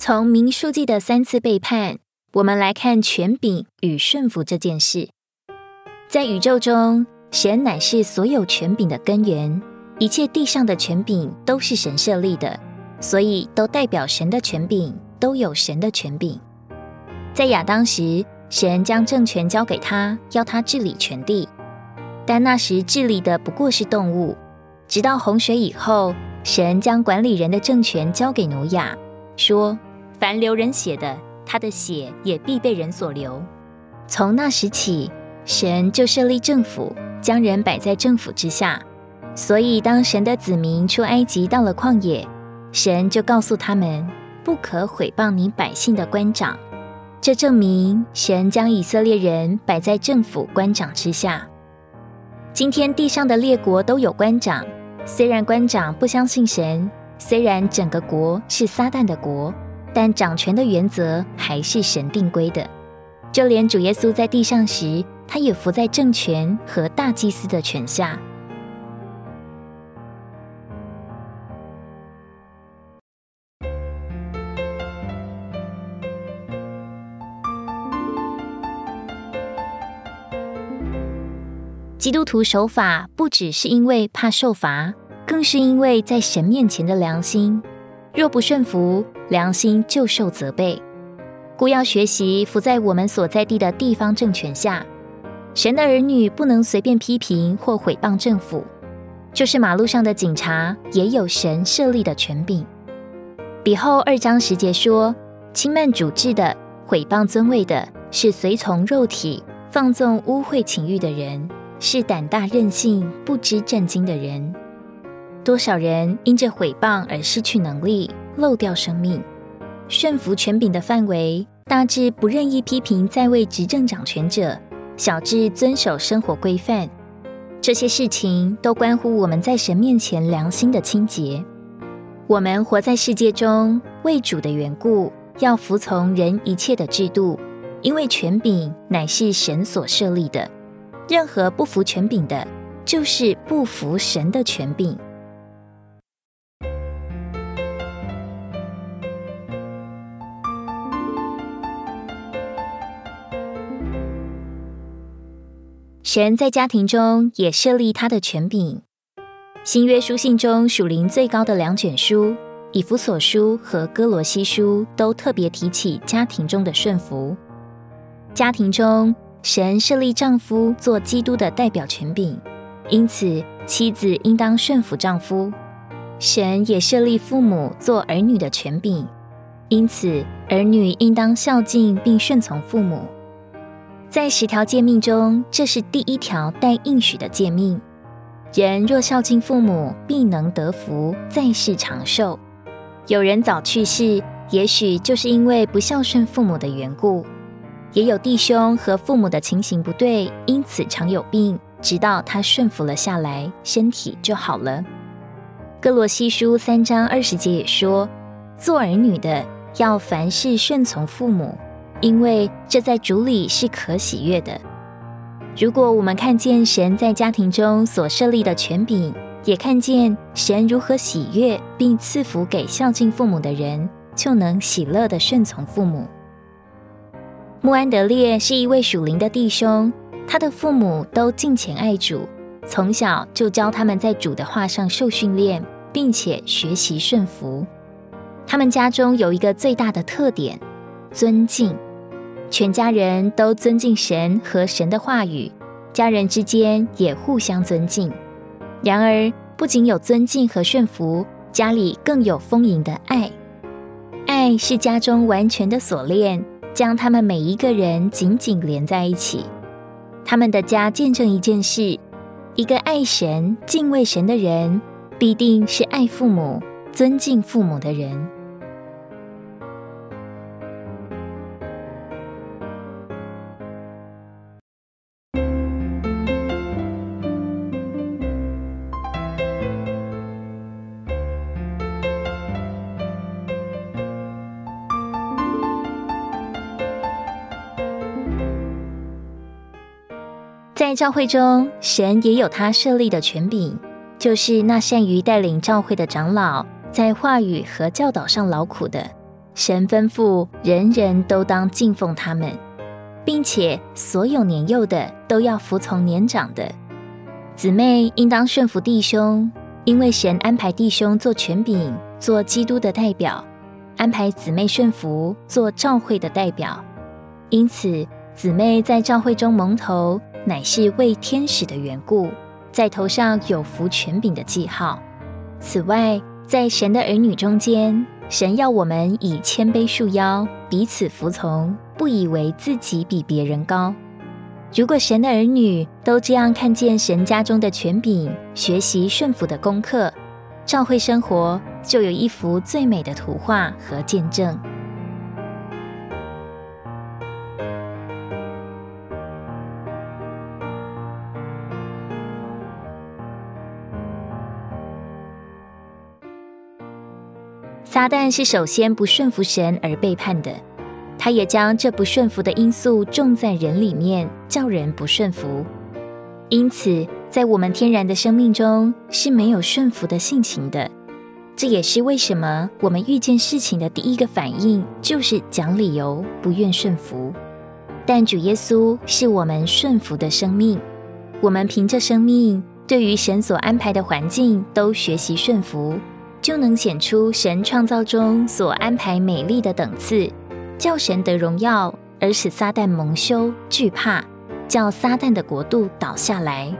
从明书记的三次背叛，我们来看权柄与顺服这件事。在宇宙中，神乃是所有权柄的根源，一切地上的权柄都是神设立的，所以都代表神的权柄，都有神的权柄。在亚当时，神将政权交给他，要他治理全地，但那时治理的不过是动物。直到洪水以后，神将管理人的政权交给挪亚，说。凡流人血的，他的血也必被人所流。从那时起，神就设立政府，将人摆在政府之下。所以，当神的子民出埃及到了旷野，神就告诉他们，不可毁谤你百姓的官长。这证明神将以色列人摆在政府官长之下。今天地上的列国都有官长，虽然官长不相信神，虽然整个国是撒旦的国。但掌权的原则还是神定规的，就连主耶稣在地上时，他也伏在政权和大祭司的权下。基督徒守法，不只是因为怕受罚，更是因为在神面前的良心。若不顺服，良心就受责备。故要学习服在我们所在地的地方政权下。神的儿女不能随便批评或毁谤政府，就是马路上的警察也有神设立的权柄。比后二章十节说：轻慢主治的、毁谤尊位的，是随从肉体、放纵污秽情欲的人，是胆大任性、不知震惊的人。多少人因着毁谤而失去能力，漏掉生命？顺服权柄的范围，大致不任意批评在位执政掌权者，小至遵守生活规范。这些事情都关乎我们在神面前良心的清洁。我们活在世界中，为主的缘故，要服从人一切的制度，因为权柄乃是神所设立的。任何不服权柄的，就是不服神的权柄。神在家庭中也设立他的权柄。新约书信中属灵最高的两卷书《以弗所书》和《哥罗西书》都特别提起家庭中的顺服。家庭中，神设立丈夫做基督的代表权柄，因此妻子应当顺服丈夫。神也设立父母做儿女的权柄，因此儿女应当孝敬并顺从父母。在十条诫命中，这是第一条带应许的诫命。人若孝敬父母，必能得福，在世长寿。有人早去世，也许就是因为不孝顺父母的缘故；也有弟兄和父母的情形不对，因此常有病，直到他顺服了下来，身体就好了。哥罗西书三章二十节也说：做儿女的要凡事顺从父母。因为这在主里是可喜悦的。如果我们看见神在家庭中所设立的权柄，也看见神如何喜悦并赐福给孝敬父母的人，就能喜乐的顺从父母。穆安德烈是一位属灵的弟兄，他的父母都敬虔爱主，从小就教他们在主的话上受训练，并且学习顺服。他们家中有一个最大的特点：尊敬。全家人都尊敬神和神的话语，家人之间也互相尊敬。然而，不仅有尊敬和顺服，家里更有丰盈的爱。爱是家中完全的锁链，将他们每一个人紧紧连在一起。他们的家见证一件事：一个爱神、敬畏神的人，必定是爱父母、尊敬父母的人。在教会中，神也有他设立的权柄，就是那善于带领教会的长老，在话语和教导上劳苦的，神吩咐人人都当敬奉他们，并且所有年幼的都要服从年长的。姊妹应当顺服弟兄，因为神安排弟兄做权柄，做基督的代表；安排姊妹顺服，做教会的代表。因此，姊妹在教会中蒙头，乃是为天使的缘故，在头上有服权柄的记号。此外，在神的儿女中间，神要我们以谦卑束腰，彼此服从，不以为自己比别人高。如果神的儿女都这样看见神家中的权柄，学习顺服的功课，教会生活就有一幅最美的图画和见证。撒旦是首先不顺服神而背叛的，他也将这不顺服的因素种在人里面，叫人不顺服。因此，在我们天然的生命中是没有顺服的性情的。这也是为什么我们遇见事情的第一个反应就是讲理由，不愿顺服。但主耶稣是我们顺服的生命，我们凭着生命，对于神所安排的环境都学习顺服。就能显出神创造中所安排美丽的等次，叫神得荣耀，而使撒旦蒙羞惧怕，叫撒旦的国度倒下来。